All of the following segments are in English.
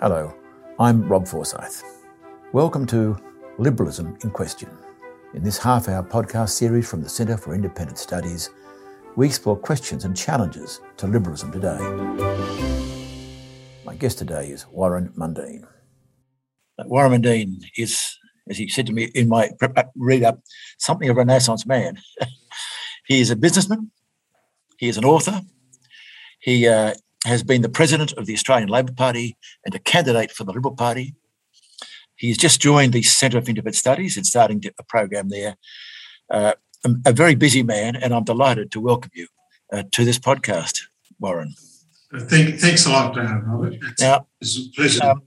Hello, I'm Rob Forsyth. Welcome to Liberalism in Question. In this half hour podcast series from the Centre for Independent Studies, we explore questions and challenges to liberalism today. My guest today is Warren Mundine. Warren Mundine is, as he said to me in my read up, something of a Renaissance man. he is a businessman, he is an author, he uh, has been the president of the Australian Labor Party and a candidate for the Liberal Party. He's just joined the Centre for Independent Studies and starting a program there. Uh, a, very busy man, and I'm delighted to welcome you uh, to this podcast, Warren. Thank, thanks a lot, uh, Robert. It's, now, it's a pleasure. Um,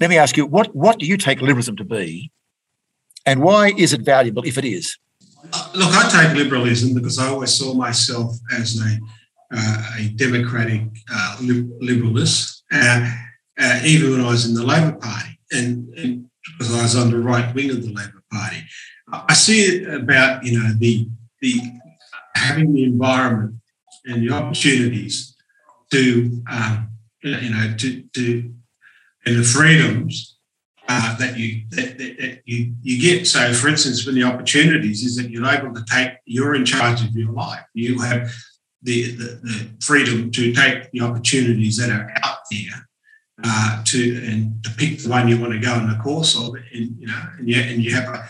let me ask you, what, what do you take liberalism to be, and why is it valuable if it is? Uh, look, I take liberalism because I always saw myself as a uh, a democratic uh, liberalist, uh, uh, even when I was in the Labor Party, and, and, because I was on the right wing of the Labor Party. I see it about you know the the having the environment and the opportunities to um, you know to to and the freedoms uh, that you that, that, that, you you get. So, for instance, when the opportunities is that you're able to take, you're in charge of your life. You have the, the, the, freedom to take the opportunities that are out there uh, to and to pick the one you want to go in the course of, and you know, and you, and you have an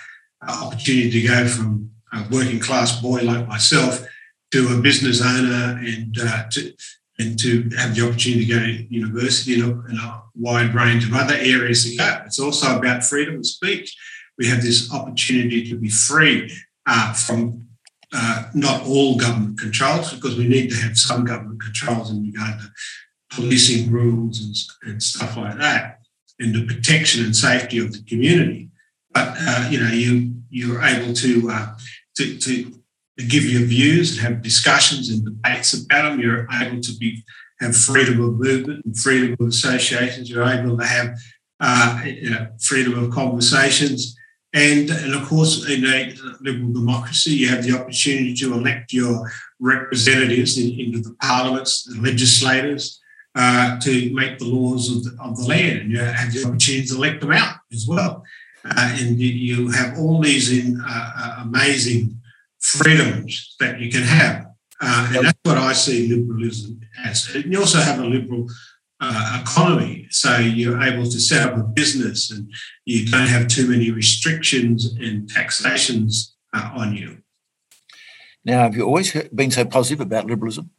opportunity to go from a working class boy like myself to a business owner and uh, to and to have the opportunity to go to university and a, and a wide range of other areas to go. It's also about freedom of speech. We have this opportunity to be free uh, from uh, not all government controls, because we need to have some government controls in regard to policing rules and, and stuff like that, and the protection and safety of the community. But uh, you know, you you're able to, uh, to to give your views and have discussions and debates about them. You're able to be have freedom of movement and freedom of associations. You're able to have uh, you know, freedom of conversations. And, and of course, in a liberal democracy, you have the opportunity to elect your representatives in, into the parliaments, the legislators, uh, to make the laws of the, of the land. And you have the opportunity to elect them out as well. Uh, and you have all these in, uh, uh, amazing freedoms that you can have. Uh, and that's what I see liberalism as. And you also have a liberal uh, economy. So you're able to set up a business and you don't have too many restrictions and taxations uh, on you. Now, have you always been so positive about liberalism?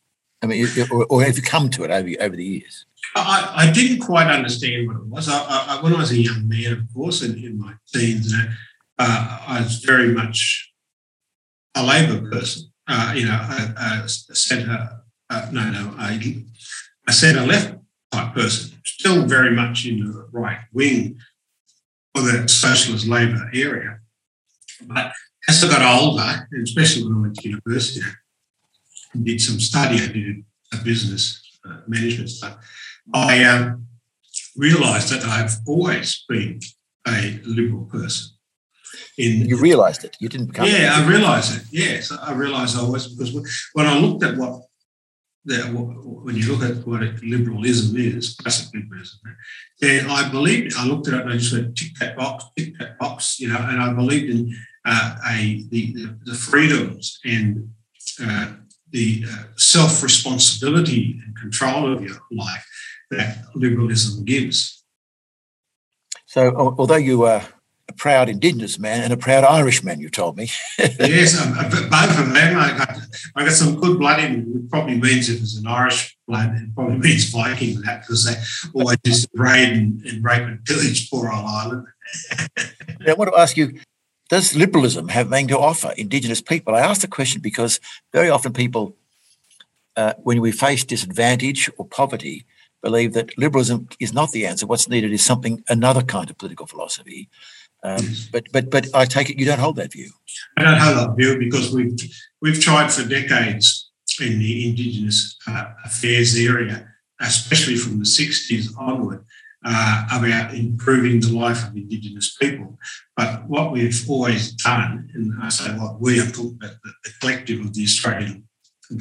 I mean, or, or have you come to it over, over the years? I, I didn't quite understand what it was. I, I, when I was a young man, of course, and in my teens, uh, I was very much a Labor person. Uh, you know, a, a centre, uh, no, no, a, a centre left type person, still very much in the right wing of the socialist Labor area. But as I got older, especially when I went to university, I did some study, I did a business uh, management stuff, I um, realised that I've always been a liberal person. In, you realised it. You didn't become. Yeah, I realised it. Yes, I realised I was because when I looked at what that when you look at what liberalism is, classic liberalism, then I believed, I looked at it and I just went, tick that box, tick that box, you know, and I believed in uh, a the, the freedoms and uh, the uh, self responsibility and control of your life that liberalism gives. So, although you are a proud Indigenous man and a proud Irish man, you told me. yes, um, both of them. I got, I got some good blood in me. It probably means if it's an Irish blood, it probably means Viking that because they always to raid and, and rape and pillage poor old Ireland. I want to ask you, does liberalism have anything to offer Indigenous people? I ask the question because very often people, uh, when we face disadvantage or poverty, believe that liberalism is not the answer. What's needed is something, another kind of political philosophy um, but but but I take it you don't hold that view. I don't hold that view because we've we've tried for decades in the Indigenous uh, affairs area, especially from the '60s onward, uh, about improving the life of Indigenous people. But what we've always done, and I say what we, have talking about the, the collective of the Australian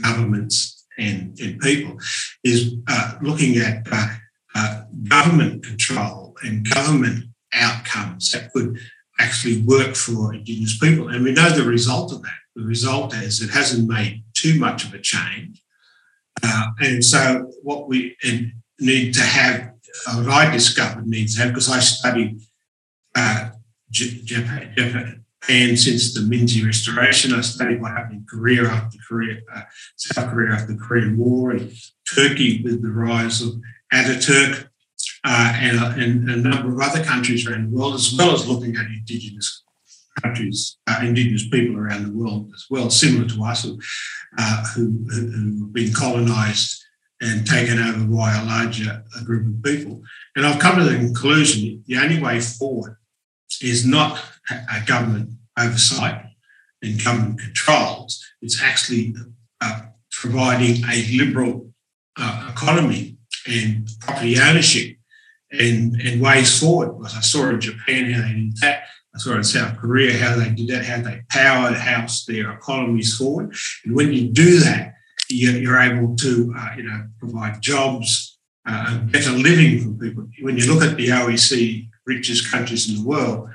governments and, and people, is uh, looking at uh, uh, government control and government outcomes that could actually work for Indigenous people. And we know the result of that. The result is it hasn't made too much of a change. Uh, and so, what we need to have, what I discovered needs to have, because I studied uh, Japan, Japan, since the Meiji Restoration. I studied what happened in Korea after Korea, uh, South Korea after the Korean War, and Turkey with the rise of Ataturk, uh, and, and, a number of other countries around the world, as well as looking at indigenous countries, uh, indigenous people around the world as well, similar to us, who, uh, who, have been colonised and taken over by a larger group of people. And I've come to the conclusion the only way forward is not a government oversight and government controls, it's actually uh, providing a liberal uh, economy and property ownership and, and ways forward. Because I saw in Japan how they did that. I saw in South Korea how they did that, how they powered house their economies forward. And when you do that, you're able to, uh, you know, provide jobs uh, better living for people. When you look at the OECD richest countries in the world,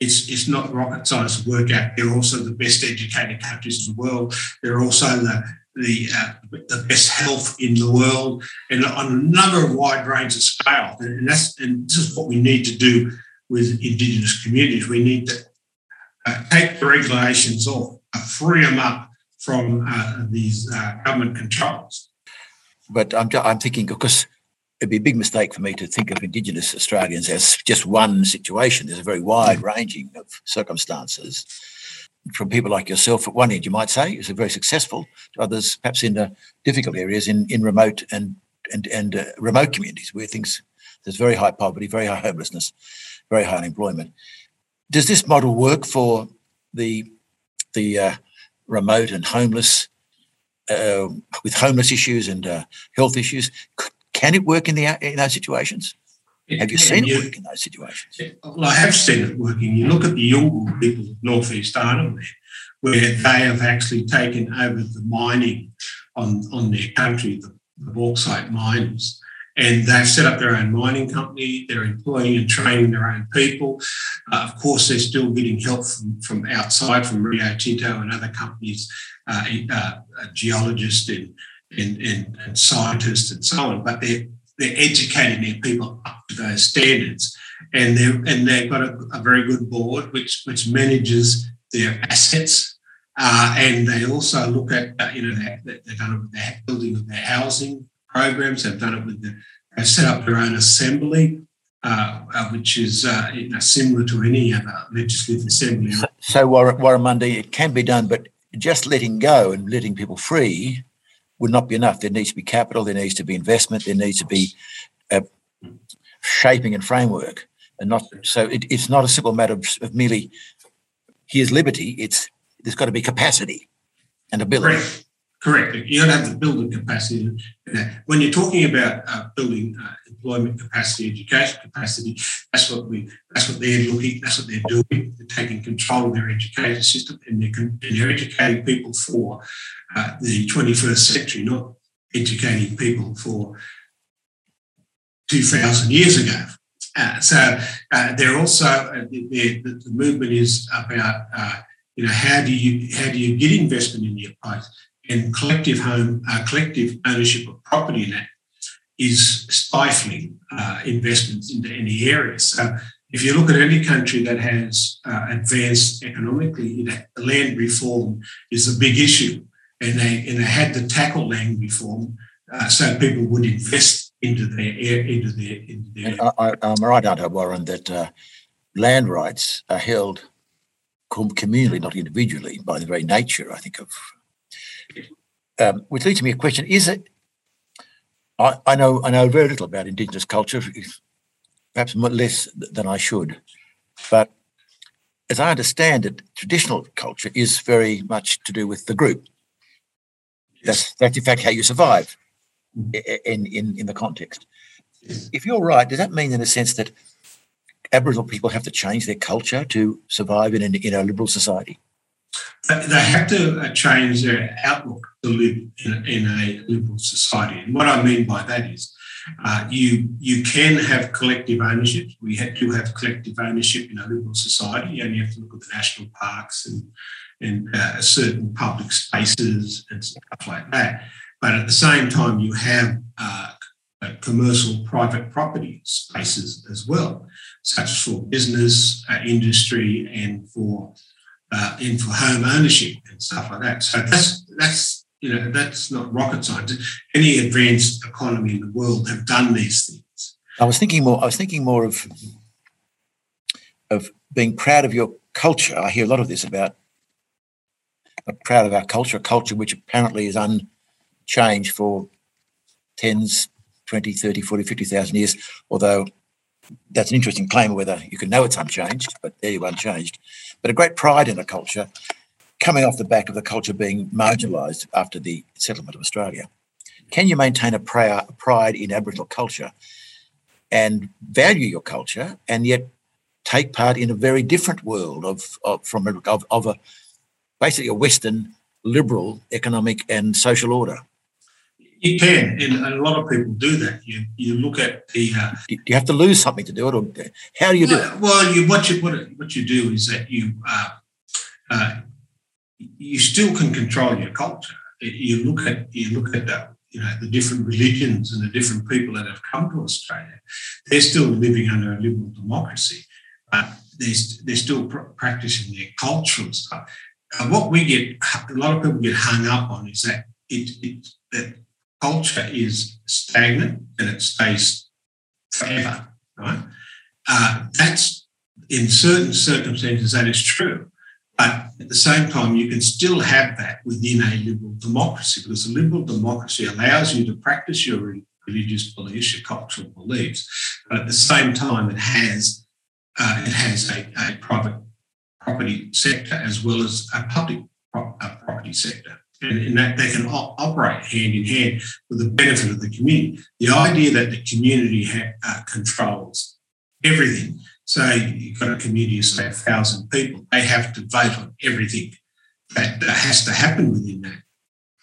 it's, it's not rocket science to work out. They're also the best educated countries in the world. They're also the the, uh, the best health in the world and on a number of wide range of scale. And that's and this is what we need to do with Indigenous communities. We need to uh, take the regulations off, uh, free them up from uh, these uh, government controls. But I'm, I'm thinking because it'd be a big mistake for me to think of Indigenous Australians as just one situation. There's a very wide ranging of circumstances from people like yourself at one end, you might say, is very successful, to others perhaps in uh, difficult areas in, in remote and and, and uh, remote communities where things there's very high poverty, very high homelessness, very high unemployment. Does this model work for the the uh, remote and homeless uh, with homeless issues and uh, health issues? Can it work in the in those situations? Have you seen it work in those situations? Well, I have seen it working. You look at the Yolngu people of northeast Arnhem there, where they have actually taken over the mining on, on their country, the, the bauxite mines. And they've set up their own mining company. They're employing and training their own people. Uh, of course, they're still getting help from, from outside, from Rio Tinto and other companies, uh, uh, geologists and, and, and, and scientists and so on. But they're they're educating their people up to those standards, and they and they've got a, a, very good board which which manages their assets, uh, and they also look at uh, you know they, they've done it with their building of their housing programs. They've done it with the they've set up their own assembly. Uh, uh which is uh, you know, similar to any other legislative assembly. So, so it can be done, but just letting go and letting people free would not be enough. There needs to be capital, there needs to be investment, there needs to be shaping and framework. And not so it, it's not a simple matter of, of, merely here's liberty. It's there's got to be capacity and ability. Correct. Correct. You to have the building capacity. When you're talking about uh, building uh, employment capacity, education capacity, that's what we. That's what they're looking. That's what they're doing. They're taking control of their education system, and they're, and they're educating people for uh, the 21st century, not educating people for 2,000 years ago. Uh, so uh, they're also uh, the, the, movement is about you know how do you how do you get investment in your place and collective home uh, collective ownership of property that is stifling investments into any area. So if you look at any country that has advanced economically, land reform is a big issue and they and they had to tackle land reform uh, so people would invest into their into their into their. I, am right, aren't I, Warren, that uh, land rights are held communally, not individually, by the very nature, I think of. Um, which leads me a question: Is it? I, I know I know very little about Indigenous culture, perhaps less than I should, but as I understand it, traditional culture is very much to do with the group that's that's in fact how you survive in in in the context. If you're right, does that mean in a sense that Aboriginal people have to change their culture to survive in a, in a liberal society? They have to change their outlook to live in a, in a liberal society. And what I mean by that is Uh, you you can have collective ownership. We have to have collective ownership in a liberal society. You only have to look at the national parks and and uh, certain public spaces and stuff like that. But at the same time, you have uh, commercial private property spaces as well, such as for business, uh, industry, and for uh, and for home ownership and stuff like that. So that's that's you know that's not rocket science. Any advanced economy in the world have done these things. I was thinking more. I was thinking more of of being proud of your culture. I hear a lot of this about proud of our culture, a culture which apparently is unchanged for tens, 20, 30, 40, 50,000 years, although that's an interesting claim whether you can know it's unchanged, but there you unchanged. But a great pride in a culture coming off the back of the culture being marginalised after the settlement of Australia. Can you maintain a pride in Aboriginal culture and value your culture and yet take part in a very different world of, of from of, of a basically a Western liberal economic and social order? You can, and a lot of people do that. You you look at the. Uh, do you have to lose something to do it, or how do you do it? Well, you what you what, what you do is that you uh, uh, you still can control your culture. You look at you look at the you know the different religions and the different people that have come to Australia. They're still living under a liberal democracy, but they're, they're still pr- practicing their cultural stuff. Uh, what we get a lot of people get hung up on is that it, it that culture is stagnant and it stays forever, right? Uh, that's in certain circumstances that is true. But at the same time, you can still have that within a liberal democracy because a liberal democracy allows you to practice your religious beliefs, your cultural beliefs, but at the same time, it has uh, it has a, a, private property sector as well as a public pro- a property sector. And, and, that they can op- operate hand in hand for the benefit of the community. The idea that the community ha- uh, controls everything so you've got a community of, say, a thousand people, they have to vote on everything that, has to happen within that.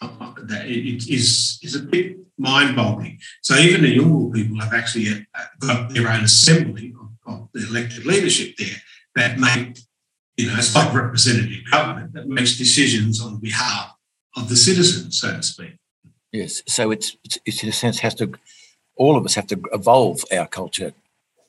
Uh, that it is, is a bit mind boggling. So even the Yolngu people have actually uh, got their own assembly of, of the elected leadership there that make, you know, it's like representative government that makes decisions on behalf of the citizens, so to speak. Yes. So it's, it's in a sense has to, all of us have to evolve our culture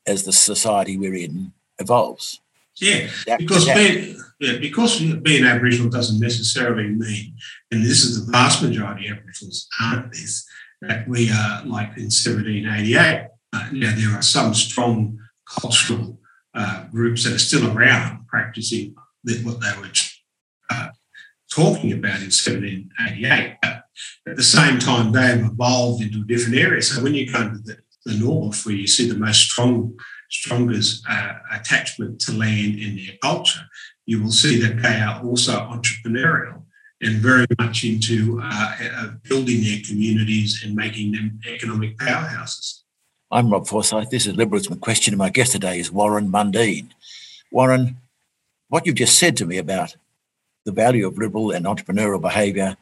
as the society we're in evolves. Yeah, that, because that, being, yeah, because being Aboriginal doesn't necessarily mean, and this is the vast majority of Aboriginals aren't this, that we are like in 1788. Uh, now, there are some strong cultural uh, groups that are still around practicing what they were uh, talking about in 1788. But at the same time, they have evolved into a different area. So when you go to the the north, where you see the most strong, strongest uh, attachment to land in their culture, you will see that they are also entrepreneurial and very much into uh, uh, building their communities and making them economic powerhouses. I'm Rob Forsyth. This is Liberalism Question, and my guest today is Warren Mundine. Warren, what you've just said to me about the value of liberal and entrepreneurial behaviour,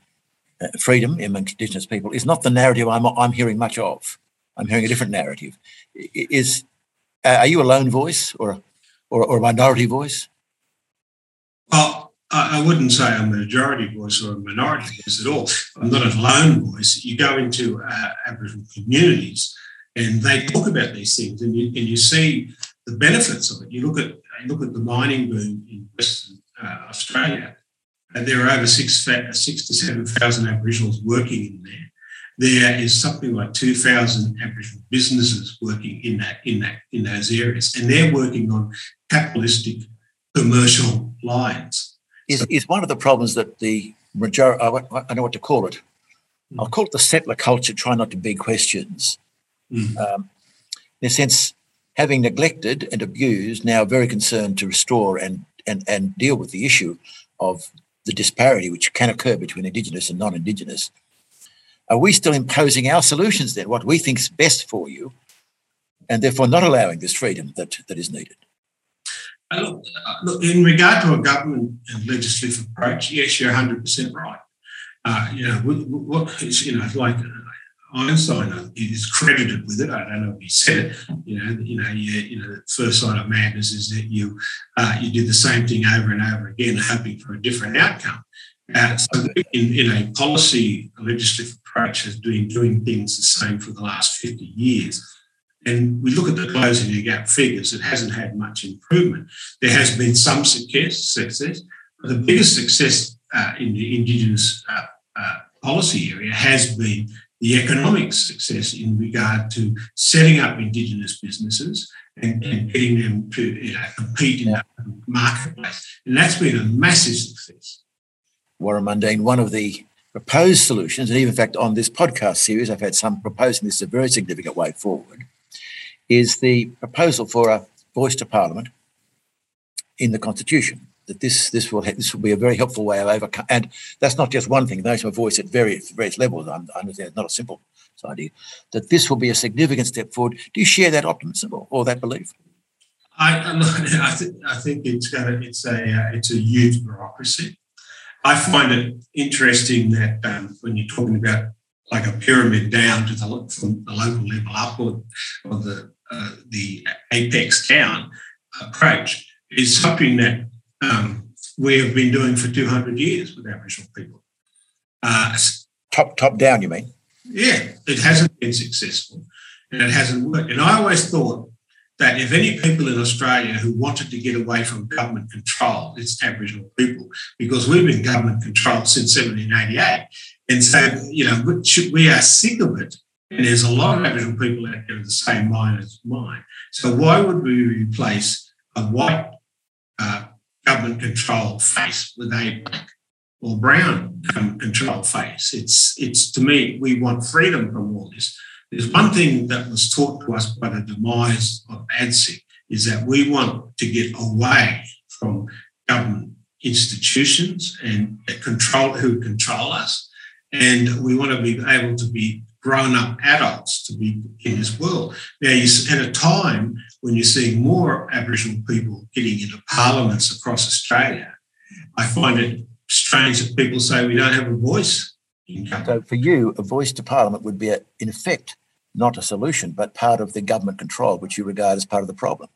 uh, freedom amongst Indigenous people, is not the narrative I'm, I'm hearing much of. I'm hearing a different narrative. Is uh, are you a lone voice or, or, or a minority voice? Well, I wouldn't say I'm a majority voice or a minority voice at all. I'm not a lone voice. You go into uh, Aboriginal communities and they talk about these things, and you, and you see the benefits of it. You look at you look at the mining boom in Western uh, Australia, and there are over six, six to seven thousand Aboriginals working in there there is something like 2,000 Aboriginal businesses working in that in that in those areas, and they're working on capitalistic commercial lines. Is, so, is one of the problems that the majority, I know what to call it, I'll call it the settler culture, try not to beg questions. Mm. Um, in a sense, having neglected and abused, now very concerned to restore and, and, and deal with the issue of the disparity which can occur between Indigenous and non Indigenous are we still imposing our solutions then, what we think is best for you, and therefore not allowing this freedom that, that is needed? Uh, look, uh, in regard to a government and legislative approach, yes, you're 100% right. Uh, you know, what is, you know, like Einstein is credited with it. I don't know if he said it. You know, you know, you, you know, the first sign of madness is that you uh, you do the same thing over and over again, hoping for a different outcome. So, in, in a policy legislative approach, has been doing things the same for the last fifty years. And we look at the closing the gap figures; it hasn't had much improvement. There has been some success, success, but the biggest success uh, in the Indigenous uh, uh, policy area has been the economic success in regard to setting up Indigenous businesses and, and getting them to you know, compete in the marketplace. And that's been a massive success. Warren Mundine, one of the proposed solutions, and even in fact on this podcast series, I've had some proposing this is a very significant way forward, is the proposal for a voice to Parliament in the Constitution that this this will this will be a very helpful way of overcome. And that's not just one thing; those who voice at various various levels. I understand it's not a simple idea. That this will be a significant step forward. Do you share that optimism or, or that belief? I, I, think I think it's got a, it's a uh, it's a huge bureaucracy. I find it interesting that um, when you're talking about like a pyramid down to the from the local level up or, or the uh, the apex down approach is something that um, we have been doing for 200 years with Aboriginal people. Uh, top, top down, you mean? Yeah, it hasn't been successful and it hasn't worked. And I always thought that if any people in Australia who wanted to get away from government control, it's Aboriginal people, because we've been government controlled since 1788. And so, you know, we are sick of it. And there's a lot of Aboriginal people out there of the same mind as mine. So why would we replace a white uh, government control face with a black or brown government control face. It's it's to me, we want freedom from all this. There's one thing that was taught to us by the demise of ATSIC is that we want to get away from government institutions and control who control us. And we want to be able to be grown up adults to be in this world. Now, you, at a time when you're seeing more Aboriginal people getting into parliaments across Australia, I find it strange that people say we don't have a voice. So, for you, a voice to parliament would be, a, in effect, not a solution, but part of the government control, which you regard as part of the problem.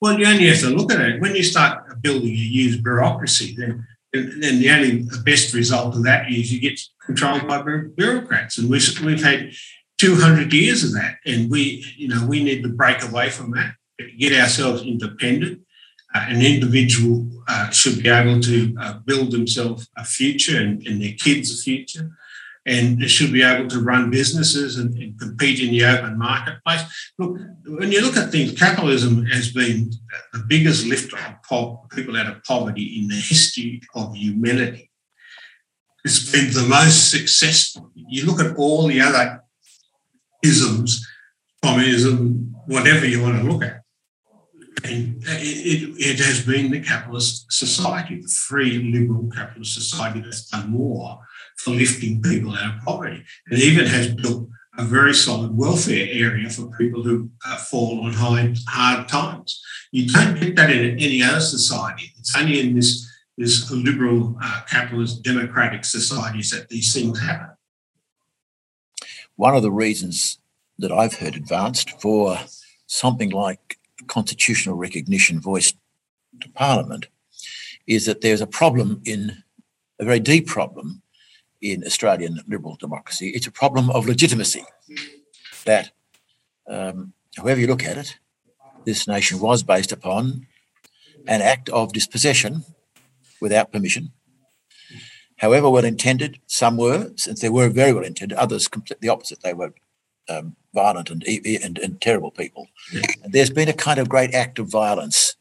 Well, you only have to look at it. When you start building a huge bureaucracy, then then the only best result of that is you get controlled by bureaucrats, and we've we've had 200 years of that, and we you know we need to break away from that, get ourselves independent. Uh, an individual uh, should be able to uh, build themselves a future and, and, their kids a future and should be able to run businesses and, and, compete in the open marketplace. Look, when you look at things, capitalism has been the biggest lifter of people out of poverty in the history of humanity. It's been the most successful. You look at all the other isms, communism, whatever you want to look at. And it, it has been the capitalist society, the free liberal capitalist society that's done more for lifting people out of poverty. It even has built a very solid welfare area for people who uh, fall on high, hard times. You don't get that in any other society. It's only in this, this liberal, uh, capitalist, democratic societies that these things happen. One of the reasons that I've heard advanced for something like constitutional recognition voiced to Parliament is that there's a problem in a very deep problem in Australian liberal democracy. It's a problem of legitimacy that, um, however you look at it, this nation was based upon an act of dispossession without permission. However well intended, some were, since they were very well intended, others completely opposite. They were um, violent and, and, and terrible people. And there's been a kind of great act of violence,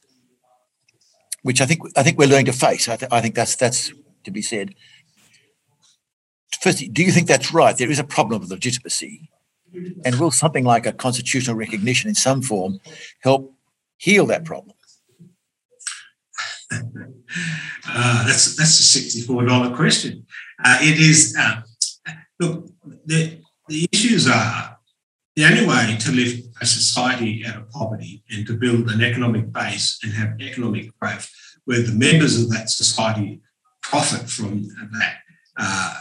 which I think I think we're learning to face. I, th- I think that's that's to be said firstly, do you think that's right? There is a problem of legitimacy. And will something like a constitutional recognition in some form help heal that problem? Uh, that's that's a sixty-four dollar question. Uh, it is. Uh, look, the the issues are the only way to lift a society out of poverty and to build an economic base and have economic growth, where the members of that society profit from that, uh,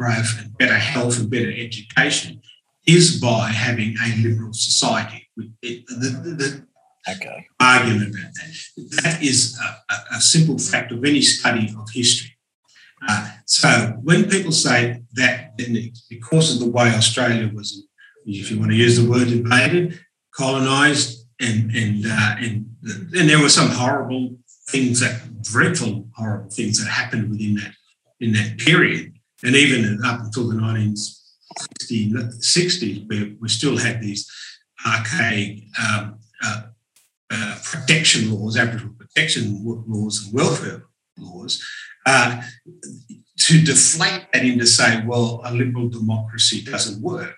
growth and better health and better education is by having a liberal society. It, the, the, the okay. argument about that. That is a, a, simple fact of any study of history. Uh, so when people say that because of the way Australia was, if you want to use the word invaded, colonised, and and uh, and, and there were some horrible things that dreadful horrible things that happened within that in that period, and even up until the 1960s, we, we still had these archaic um, uh, uh, protection laws, Aboriginal protection laws and welfare laws, uh, to deflate that into say, well, a liberal democracy doesn't work.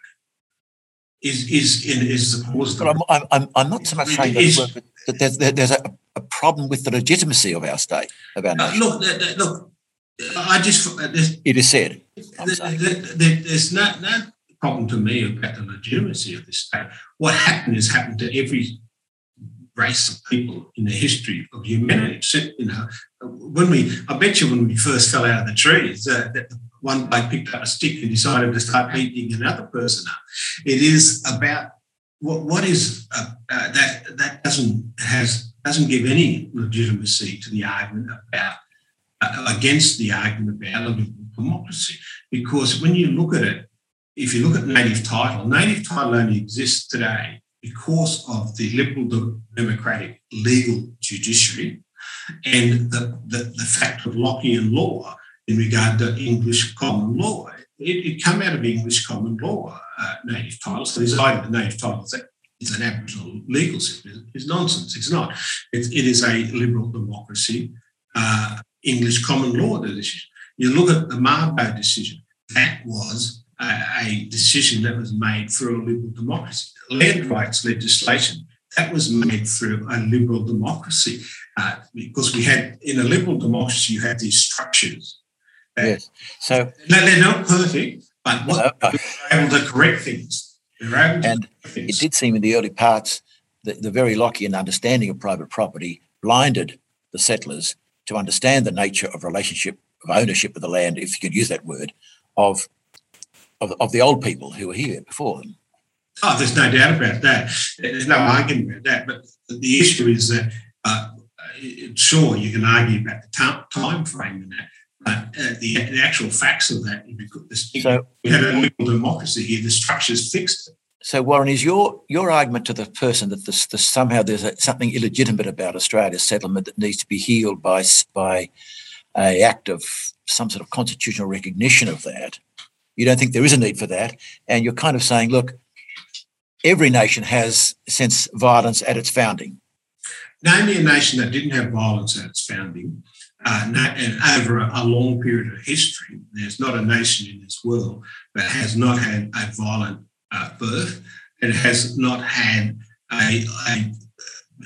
Is is is the cause? But I'm, I'm, I'm not so much saying that, that there's, there's a, a, problem with the legitimacy of our state, of our nation. look, look, I just it is said. there's no no problem to me about the legitimacy of this state. What happened has happened to every race of people in the history of humanity. You know, when we, I bet you, when we first fell out of the trees, uh, that one bloke picked up a stick and decided to start beating another person up. It is about what what is uh, uh, that that doesn't has doesn't give any legitimacy to the argument about uh, against the argument about liberal democracy because when you look at it, if you look at native title, native title only exists today because of the liberal democratic legal judiciary and the, the, the fact of Lockean law in regard to English common law. It, it come out of English common law, uh, native title. So this idea of native title is an Aboriginal legal system is nonsense. It's not. It, it is a liberal democracy, uh, English common law decision. You look at the Mabo decision. That was a, a decision that was made through a liberal democracy. Land rights legislation that was made through a liberal democracy uh, because we had in a liberal democracy you had these structures. Yes. So they're not perfect, but what, no, no. they're able to correct things. and it did seem in the early parts that the very Lockean understanding of private property blinded the settlers to understand the nature of relationship of ownership of the land, if you could use that word, of of, of the old people who were here before them. Oh, there's no doubt about that. There's no argument about that. But the issue is that, uh, sure, you can argue about the time frame in that, but uh, the, the, actual facts of that, you so, we had a liberal democracy here, the structure's fixed So, Warren, is your your argument to the person that this, this somehow there's a, something illegitimate about Australia's settlement that needs to be healed by by a act of some sort of constitutional recognition of that? You don't think there is a need for that, and you're kind of saying, look, every nation has since violence at its founding. Name me a nation that didn't have violence at its founding. Uh, and over a, long period of history, there's not a nation in this world that has not had a violent uh, birth. and has not had a, a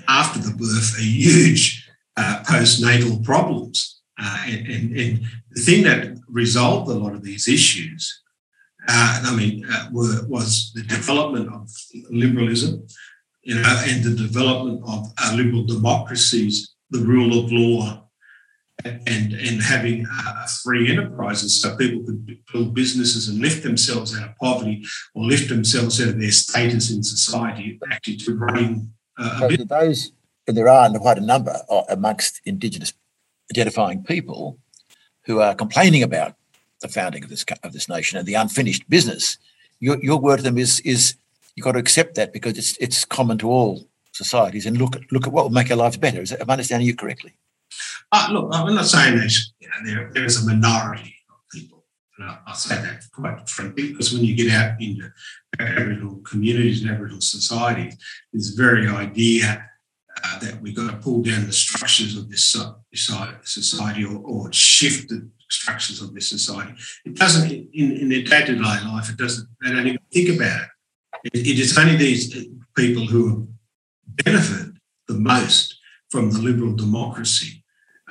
after the birth a huge uh, postnatal problems. Uh, and, and, and, the thing that resolved a lot of these issues uh, I mean, uh, were, was the development of liberalism, you know, and the development of uh, liberal democracies, the rule of law, and and having uh, free enterprises so people could build businesses and lift themselves out of poverty or lift themselves out of their status in society, actually to bring uh, a bit. Those, and there are quite a number amongst Indigenous identifying people who are complaining about the founding of this of this nation and the unfinished business. Your, your word to them is is you've got to accept that because it's it's common to all societies and look at look at what will make our lives better. Is that, am I understanding you correctly? Uh, look, I'm not saying that you know, there, there is a minority of people. And I, I say that quite frankly because when you get out into Aboriginal communities and Aboriginal societies, this very idea uh, that we've got to pull down the structures of this society or, or shift the structures of this society. It doesn't, in, in their day to day life, it doesn't, they don't even think about it. it. It is only these people who benefit the most from the liberal democracy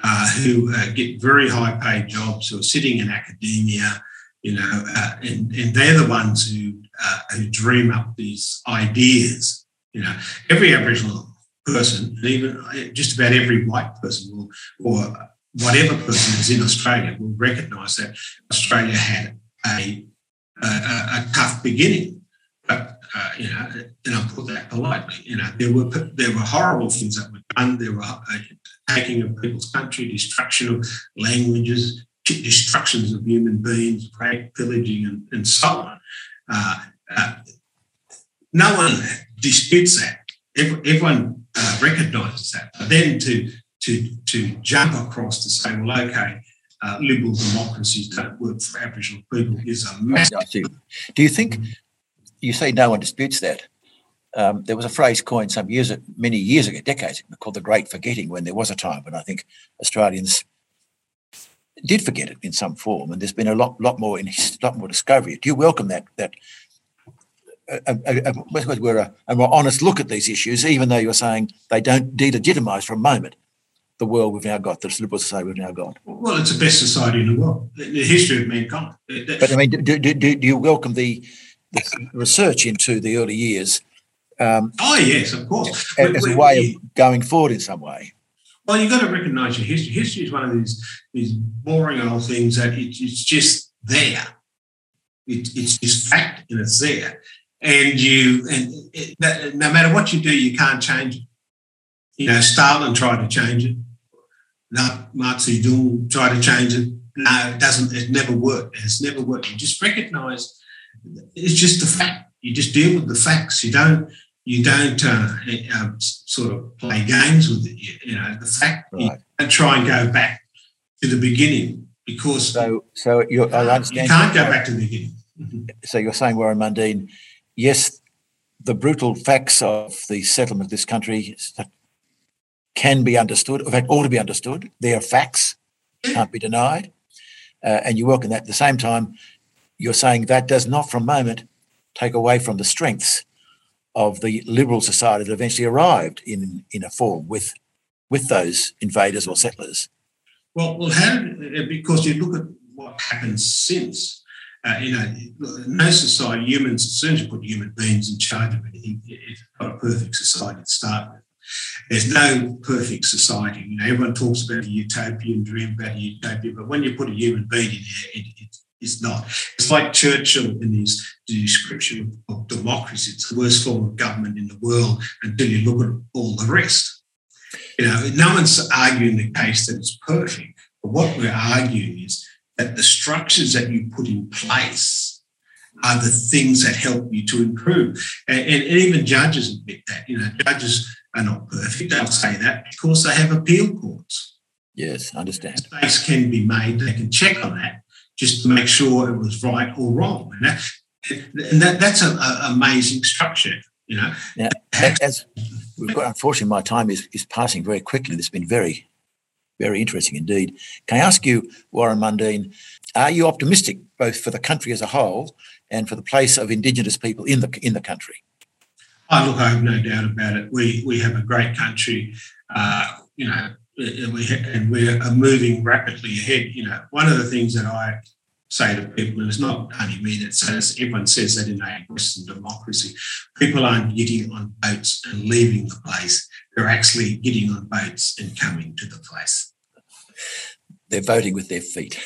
uh, who uh, get very high paid jobs, who are sitting in academia, you know, uh, and, and they're the ones who, uh, who dream up these ideas. You know, every Aboriginal person, even uh, just about every white person will, or whatever person is in Australia will recognise that Australia had a, a, a tough beginning. But uh, you know, and I put that politely. You know, there were there were horrible things that were done. There were uh, taking of people's country, destruction of languages, destructions of human beings, pillaging, and, and so on. Uh, uh, no one disputes that. Everyone uh, recognises that. But then to to to jump across to say, well, okay, uh, liberal democracies don't work for Aboriginal people is a massive. Do you think you say no one disputes that? Um, there was a phrase coined some years, many years ago, decades ago, called the Great Forgetting, when there was a time when I think Australians did forget it in some form, and there's been a lot, lot more in lot more discovery. Do you welcome that that a, a, a, we're a, a, more honest look at these issues, even though you're saying they don't delegitimise for a moment the world we've now got, the liberal society we've now got. Well, it's the best society in the world, the history of mankind. But I mean, do, do, do, do you welcome the, the, research into the early years? Um, oh yes, of course. As, we, a way we, of going forward in some way. Well, you've got to recognise your history. History is one of these these boring old things that it, it's just there. It, it's just fact and it's there and you and it, no matter what you do, you can't change it. You know, Stalin tried to change it. Mao Zedong tried to change it. No, it doesn't. It never worked. It's never worked. You just recognise it's just a fact. You just deal with the facts. You don't. You don't uh, uh, sort of play games with it. You, you know, the fact. Right. Don't try and go back to the beginning because. So, so you I understand. You can't go back to the beginning. So you're saying Warren Mundine yes, the brutal facts of the settlement of this country can be understood, in fact, ought to be understood. They are facts, can't be denied. Uh, and you welcome that. At the same time, you're saying that does not for a moment take away from the strengths of the liberal society that eventually arrived in, in a form with, with those invaders or settlers. Well, well, how, because you look at what happened since uh, you know, no society, humans, as soon as you put human beings in charge of anything, it's not a perfect society to start with. There's no perfect society. You know, everyone talks about a utopian dream, about a utopia, but when you put a human being in there, it, it, it's not. It's like Churchill in his description of democracy. It's the worst form of government in the world until you look at all the rest. You know, no one's arguing the case that it's perfect, but what we're arguing is that the structures that you put in place are the things that help you to improve. And, and, even judges admit that. You know, judges are not perfect. They'll say that because they have appeal courts. Yes, I understand. Mistakes can be made. They can check on that just to make sure it was right or wrong. And, that, and that, that's an amazing structure. You know. Now, as unfortunately, my time is, is passing very quickly. It's been very very interesting indeed. Can I ask you, Warren Mundine, are you optimistic both for the country as a whole and for the place of Indigenous people in the in the country? Oh, look, I have no doubt about it. We we have a great country, uh, you know, and we and we're moving rapidly ahead. You know, one of the things that I say to people, and it's not only me that says, everyone says that in a Western democracy, people aren't getting on boats and leaving the place. They're actually getting on boats and coming to the place. They're voting with their feet.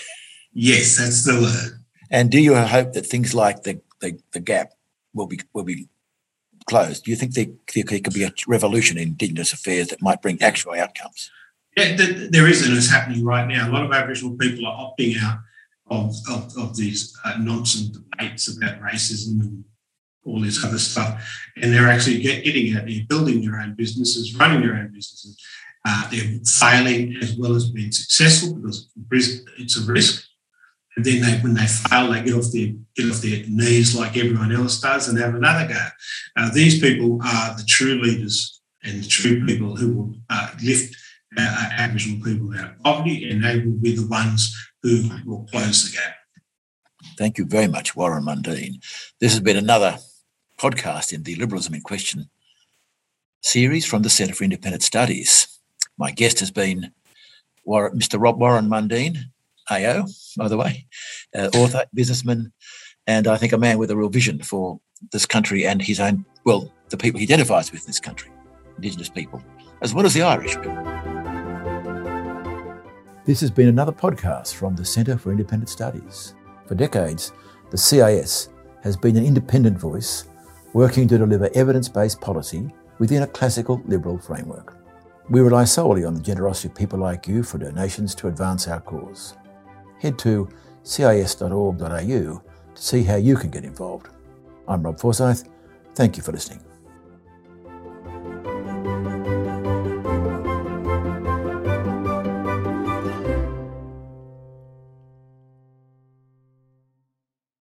Yes, that's the word. And do you hope that things like the, the, the gap will be will be closed? Do you think there, there could be a revolution in Indigenous affairs that might bring actual outcomes? Yeah, there is, and it's happening right now. A lot of Aboriginal people are opting out of, of, of these uh, nonsense debates about racism and all this other stuff. And they're actually get, getting out there, building their own businesses, running their own businesses. Uh, they're failing as well as being successful because it's a risk. And then they, when they fail, they get off their get off their knees like everyone else does and have another go. Uh, these people are the true leaders and the true people who will uh, lift uh, Aboriginal people out of poverty, and they will be the ones who will close the gap. Thank you very much, Warren Mundine. This has been another podcast in the Liberalism in Question series from the Centre for Independent Studies. My guest has been Mr. Rob Warren Mundine, AO, by the way, uh, author, businessman, and I think a man with a real vision for this country and his own, well, the people he identifies with in this country, Indigenous people, as well as the Irish people. This has been another podcast from the Centre for Independent Studies. For decades, the CIS has been an independent voice working to deliver evidence based policy within a classical liberal framework. We rely solely on the generosity of people like you for donations to advance our cause. Head to cis.org.au to see how you can get involved. I'm Rob Forsyth. Thank you for listening.